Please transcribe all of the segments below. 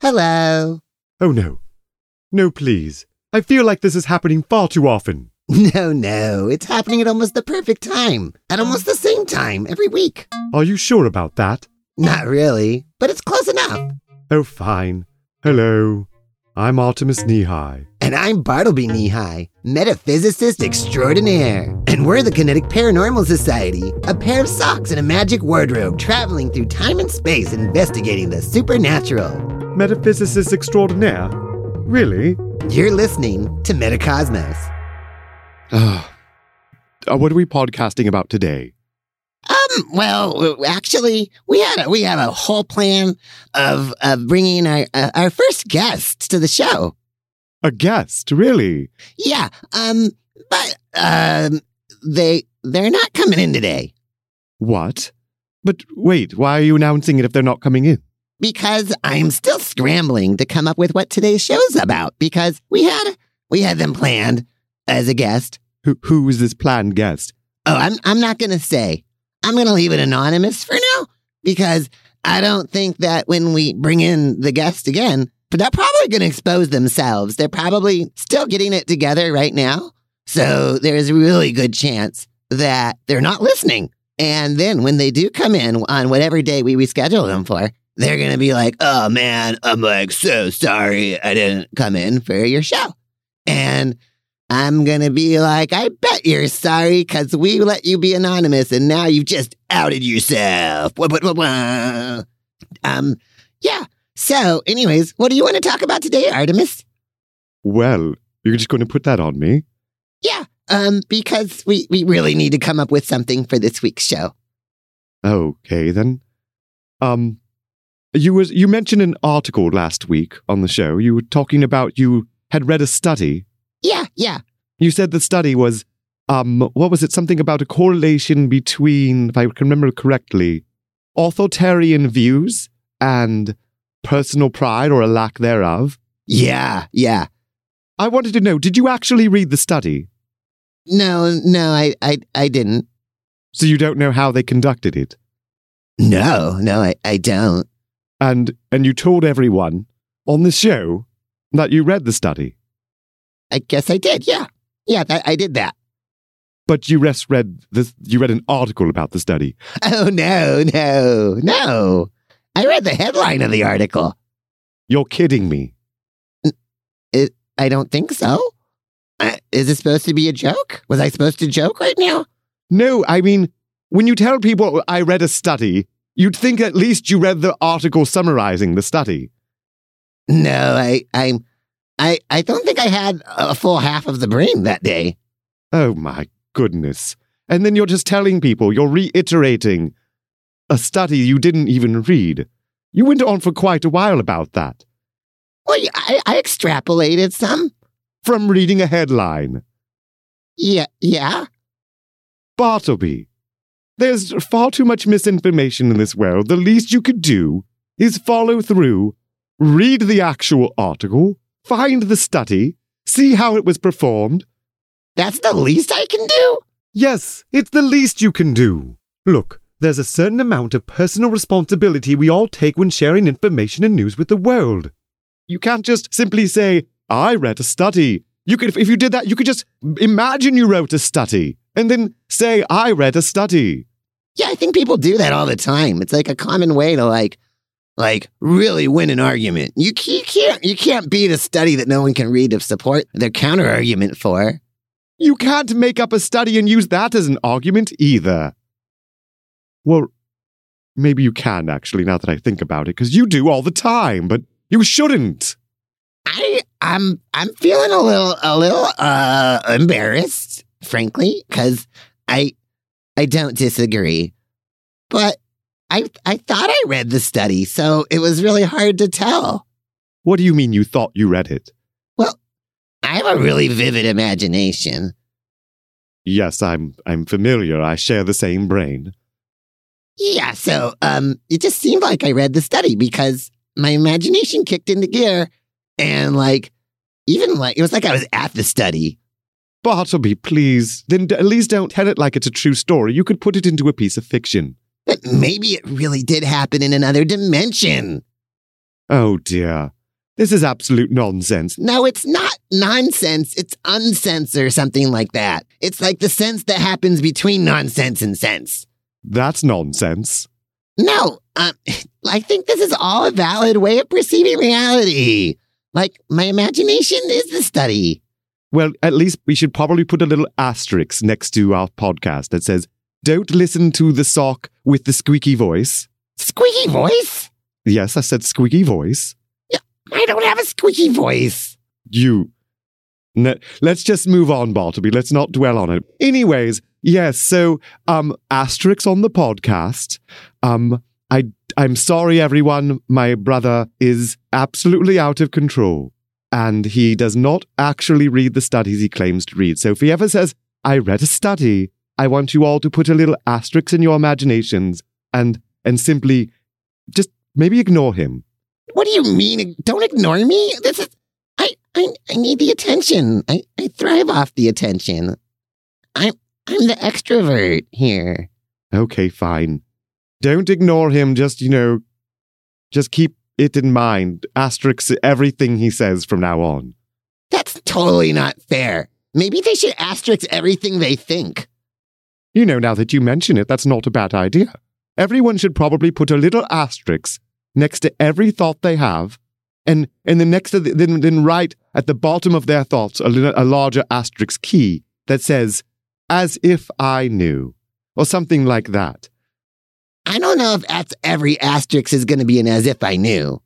Hello. Oh no. No, please. I feel like this is happening far too often. No, no, it's happening at almost the perfect time, at almost the same time every week. Are you sure about that? Not really, but it's close enough. Oh, fine. Hello. I'm Artemus Neehi. And I'm Bartleby Neehi, metaphysicist extraordinaire. And we're the Kinetic Paranormal Society, a pair of socks and a magic wardrobe traveling through time and space investigating the supernatural. Metaphysicist extraordinaire? Really? You're listening to Metacosmos. Uh, what are we podcasting about today? Um, well, actually, we had a, we have a whole plan of of bringing our uh, our first guest to the show. A guest, really? Yeah. Um, but um, they they're not coming in today What? But wait, why are you announcing it if they're not coming in? Because I'm still scrambling to come up with what today's show's about. Because we had we had them planned as a guest. Who, who is this planned guest? Oh, I'm I'm not gonna say. I'm gonna leave it anonymous for now because I don't think that when we bring in the guest again, but they're probably gonna expose themselves. They're probably still getting it together right now. So there's a really good chance that they're not listening. And then when they do come in on whatever day we reschedule them for, they're gonna be like, oh man, I'm like so sorry I didn't come in for your show. And I'm gonna be like, I bet you're sorry because we let you be anonymous and now you've just outed yourself. Wah, wah, wah. Um, yeah. So, anyways, what do you want to talk about today, Artemus? Well, you're just going to put that on me? Yeah. Um, because we we really need to come up with something for this week's show. Okay, then. Um, you was you mentioned an article last week on the show. You were talking about you had read a study. Yeah, yeah. You said the study was, um, what was it? Something about a correlation between, if I can remember correctly, authoritarian views and personal pride or a lack thereof. Yeah, yeah. I wanted to know, did you actually read the study? No, no, I I I didn't. So you don't know how they conducted it? No, no, I, I don't. And and you told everyone on the show that you read the study, I guess I did, yeah. Yeah, that, I did that. but you rest read this you read an article about the study. Oh no, no, no. I read the headline of the article. You're kidding me. It, I don't think so. Uh, is it supposed to be a joke? Was I supposed to joke right now? No, I mean, when you tell people I read a study, you'd think at least you read the article summarizing the study. No, I, I'm, I, I don't think I had a full half of the brain that day. Oh my goodness. And then you're just telling people, you're reiterating a study you didn't even read. You went on for quite a while about that. Well, I, I extrapolated some. From reading a headline. Yeah, yeah. Bartleby, there's far too much misinformation in this world. The least you could do is follow through, read the actual article, find the study, see how it was performed. That's the least I can do. Yes, it's the least you can do. Look, there's a certain amount of personal responsibility we all take when sharing information and news with the world. You can't just simply say, I read a study. You could, if you did that, you could just imagine you wrote a study and then say, I read a study. Yeah, I think people do that all the time. It's like a common way to like, like really win an argument. You, you can't, you can't beat a study that no one can read to support their counter argument for. You can't make up a study and use that as an argument either. Well, maybe you can actually, now that I think about it, because you do all the time, but you shouldn't. I, I'm, I'm feeling a little, a little, uh, embarrassed, frankly, because I, I don't disagree, but I, I thought I read the study, so it was really hard to tell. What do you mean you thought you read it? Well, I have a really vivid imagination. Yes, I'm I'm familiar. I share the same brain. Yeah, so um, it just seemed like I read the study because my imagination kicked into gear, and like, even like it was like I was at the study. Bartleby, please. Then d- at least don't tell it like it's a true story. You could put it into a piece of fiction. But maybe it really did happen in another dimension. Oh dear. This is absolute nonsense. No, it's not nonsense. It's unsense or something like that. It's like the sense that happens between nonsense and sense. That's nonsense. No, um, I think this is all a valid way of perceiving reality. Like, my imagination is the study. Well, at least we should probably put a little asterisk next to our podcast that says, don't listen to the sock with the squeaky voice. Squeaky voice? Yes, I said squeaky voice. I don't have a squeaky voice. You. Ne- let's just move on, Bartleby. Let's not dwell on it. Anyways, yes, so um asterisks on the podcast. Um I I'm sorry everyone, my brother is absolutely out of control and he does not actually read the studies he claims to read. So if he ever says I read a study, I want you all to put a little asterisk in your imaginations and and simply just maybe ignore him. What do you mean? Don't ignore me. This is I I, I need the attention. I, I thrive off the attention. I'm I'm the extrovert here. Okay, fine. Don't ignore him. Just, you know, just keep it in mind. Asterisk everything he says from now on. That's totally not fair. Maybe they should asterisk everything they think. You know, now that you mention it, that's not a bad idea. Everyone should probably put a little asterisk next to every thought they have, and and then next to the, then then right at the bottom of their thoughts a, a larger asterisk key that says "as if I knew" or something like that. I don't know if that's every asterisk is going to be an as if I knew.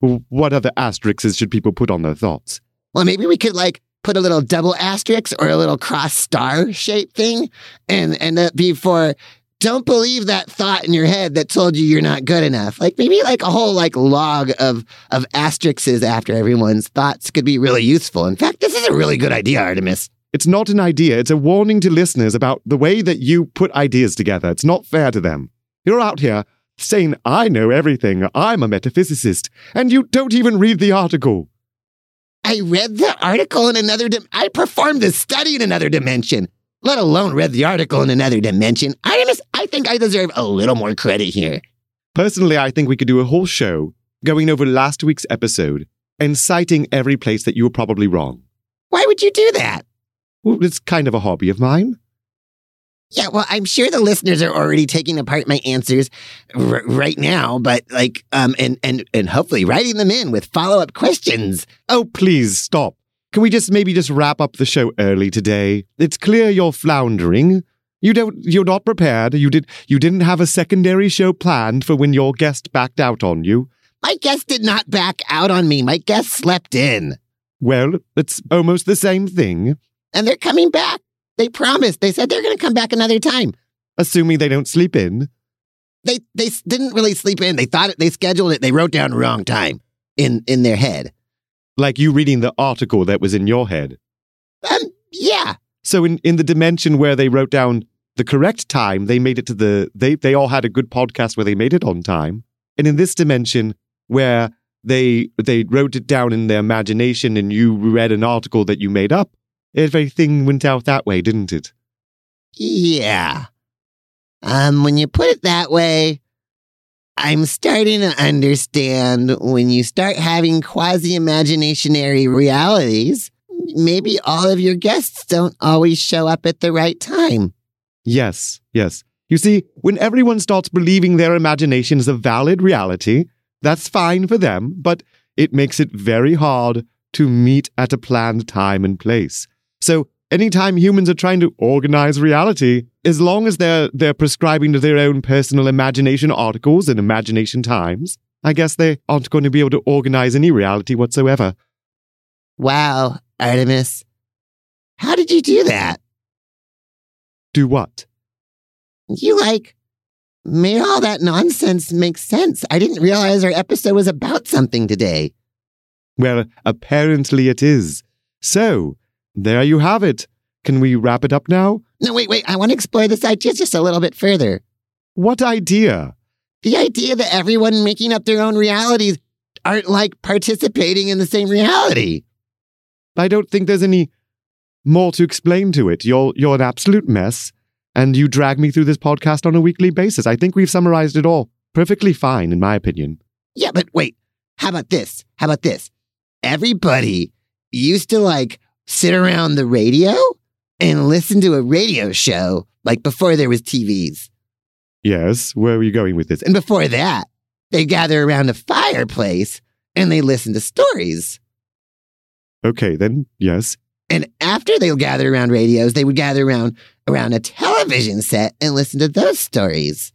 What other asterisks should people put on their thoughts? Well, maybe we could like put a little double asterisk or a little cross star shape thing and and that be for don't believe that thought in your head that told you you're not good enough. Like maybe like a whole like log of of asterisks after everyone's thoughts could be really useful. In fact, this is a really good idea, Artemus. It's not an idea, it's a warning to listeners about the way that you put ideas together. It's not fair to them. You're out here saying, I know everything, I'm a metaphysicist, and you don't even read the article. I read the article in another dim- I performed the study in another dimension, let alone read the article in another dimension. I think I deserve a little more credit here. Personally, I think we could do a whole show going over last week's episode and citing every place that you were probably wrong. Why would you do that? Well, it's kind of a hobby of mine. Yeah, well, I'm sure the listeners are already taking apart my answers r- right now, but like, um, and and and hopefully writing them in with follow up questions. Oh, please stop. Can we just maybe just wrap up the show early today? It's clear you're floundering. You don't you're not prepared. You did you didn't have a secondary show planned for when your guest backed out on you. My guest did not back out on me. My guest slept in, Well, it's almost the same thing, and they're coming back. They promised. They said they're going to come back another time. assuming they don't sleep in. They they didn't really sleep in. They thought it. They scheduled it. They wrote down the wrong time in in their head. Like you reading the article that was in your head. Um, yeah. So in, in the dimension where they wrote down the correct time, they made it to the they they all had a good podcast where they made it on time. And in this dimension where they they wrote it down in their imagination and you read an article that you made up, everything went out that way, didn't it? Yeah. Um, when you put it that way, I'm starting to understand when you start having quasi imaginationary realities, maybe all of your guests don't always show up at the right time. Yes, yes. You see, when everyone starts believing their imagination is a valid reality, that's fine for them, but it makes it very hard to meet at a planned time and place. So, anytime humans are trying to organize reality, as long as they're they're prescribing to their own personal imagination articles and imagination times, I guess they aren't going to be able to organize any reality whatsoever. Wow, Artemus. How did you do that? Do what? You like made all that nonsense make sense. I didn't realize our episode was about something today. Well, apparently it is. So, there you have it. Can we wrap it up now? No, wait, wait. I want to explore this idea just a little bit further. What idea? The idea that everyone making up their own realities aren't like participating in the same reality. I don't think there's any more to explain to it. You're you're an absolute mess, and you drag me through this podcast on a weekly basis. I think we've summarized it all perfectly fine, in my opinion. Yeah, but wait. how about this? How about this? Everybody used to like sit around the radio and listen to a radio show like before there was TVs. Yes, where are you going with this? And before that, they gather around a fireplace and they listen to stories. Okay, then, yes. And after they'll gather around radios, they would gather around around a television set and listen to those stories.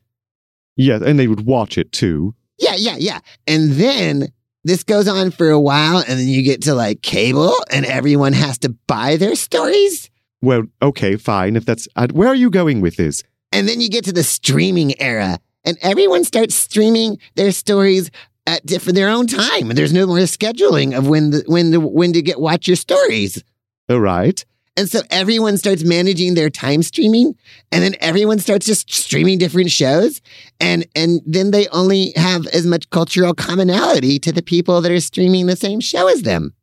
Yes, and they would watch it too. Yeah, yeah, yeah. And then this goes on for a while, and then you get to like cable, and everyone has to buy their stories. Well, okay, fine. If that's uh, where are you going with this? And then you get to the streaming era, and everyone starts streaming their stories at different their own time. And there's no more scheduling of when the when the when to get watch your stories. All right. And so everyone starts managing their time streaming and then everyone starts just streaming different shows and and then they only have as much cultural commonality to the people that are streaming the same show as them.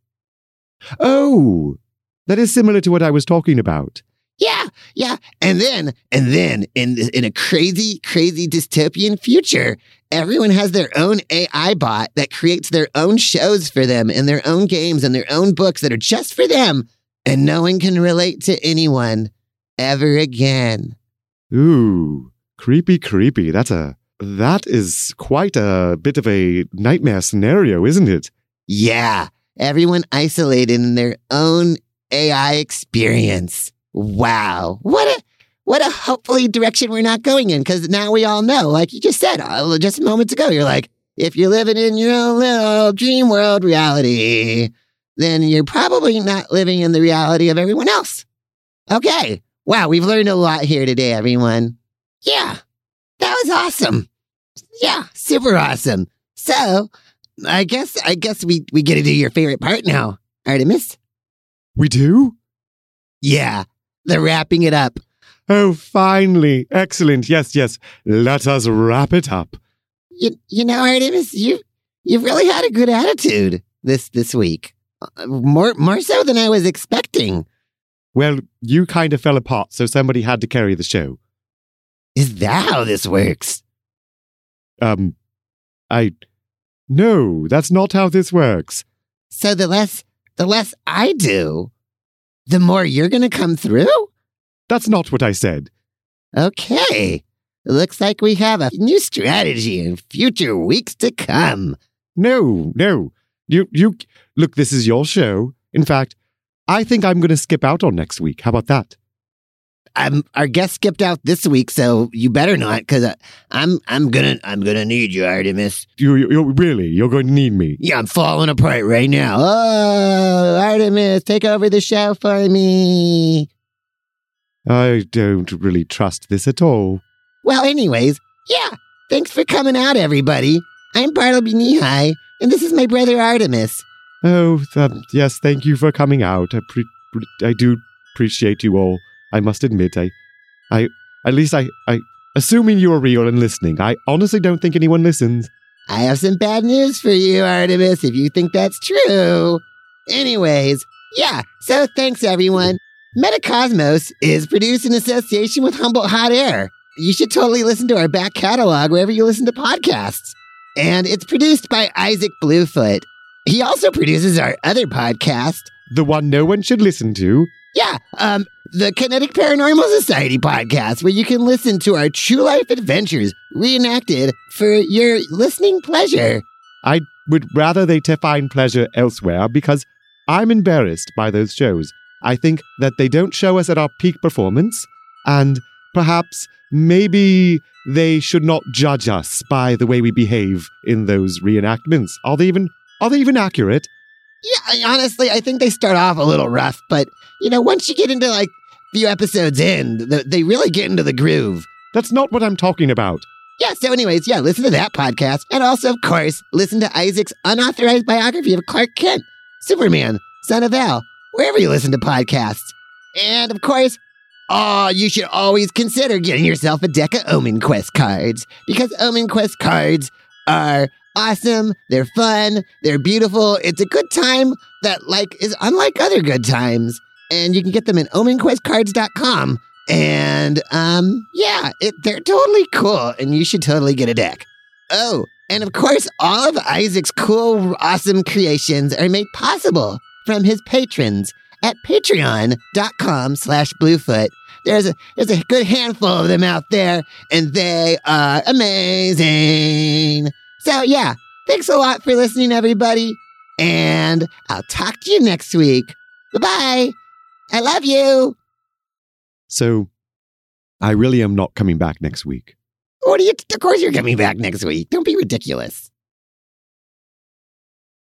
Oh, that is similar to what I was talking about. Yeah, yeah. And then and then in in a crazy crazy dystopian future, everyone has their own AI bot that creates their own shows for them and their own games and their own books that are just for them and no one can relate to anyone ever again. Ooh, creepy, creepy. That's a that is quite a bit of a nightmare scenario, isn't it? Yeah, everyone isolated in their own AI experience. Wow, what a what a hopefully direction we're not going in because now we all know, like you just said uh, just moments ago, you're like, if you're living in your own little dream world reality, then you're probably not living in the reality of everyone else. Okay. Wow, we've learned a lot here today, everyone. Yeah, that was awesome. Yeah, super awesome. So, I guess I guess we we get to do your favorite part now, Artemus. We do? Yeah, the wrapping it up. Oh, finally. Excellent. Yes, yes. Let us wrap it up. You you know, Artemus, you you've really had a good attitude this this week. More more so than I was expecting. Well, you kind of fell apart, so somebody had to carry the show. Is that how this works? Um, I. No, that's not how this works. So the less the less I do, the more you're gonna come through? That's not what I said. Okay. Looks like we have a new strategy in future weeks to come. No, no. You, you, look, this is your show. In fact, I think I'm going to skip out on next week. How about that? I'm our guest skipped out this week, so you better not, because uh, I'm I'm gonna I'm gonna need you, Artemus. You, you, you really you're going to need me. Yeah, I'm falling apart right now. Oh, Artemus, take over the show for me. I don't really trust this at all. Well, anyways, yeah. Thanks for coming out, everybody. I'm Bartleby Knee and this is my brother Artemus. Oh, yes, thank you for coming out. I, pre- I do appreciate you all. I must admit, I, I, at least I, I, assuming you are real and listening, I honestly don't think anyone listens. I have some bad news for you, Artemus, if you think that's true. Anyways, yeah, so thanks everyone. Metacosmos is produced in association with Humboldt Hot Air. You should totally listen to our back catalog wherever you listen to podcasts. And it's produced by Isaac Bluefoot. He also produces our other podcast. The one no one should listen to. Yeah, um, the Kinetic Paranormal Society podcast, where you can listen to our true life adventures reenacted for your listening pleasure. I would rather they to find pleasure elsewhere because I'm embarrassed by those shows. I think that they don't show us at our peak performance, and perhaps maybe they should not judge us by the way we behave in those reenactments. Are they even are they even accurate? Yeah, honestly, I think they start off a little rough, but you know, once you get into like a few episodes in, the, they really get into the groove. That's not what I'm talking about. Yeah, so anyways, yeah, listen to that podcast. And also, of course, listen to Isaac's unauthorized biography of Clark Kent, Superman, son of El, wherever you listen to podcasts. And of course, Oh, you should always consider getting yourself a deck of Omen Quest cards because Omen Quest cards are awesome, they're fun, they're beautiful. It's a good time that like is unlike other good times. And you can get them at omenquestcards.com. And um yeah, it, they're totally cool and you should totally get a deck. Oh, And of course, all of Isaac's cool, awesome creations are made possible from his patrons at patreon.com slash bluefoot. There's a, there's a good handful of them out there, and they are amazing. So yeah, thanks a lot for listening, everybody. And I'll talk to you next week. Bye-bye. I love you. So, I really am not coming back next week. What are you? Of course, you're coming back next week. Don't be ridiculous.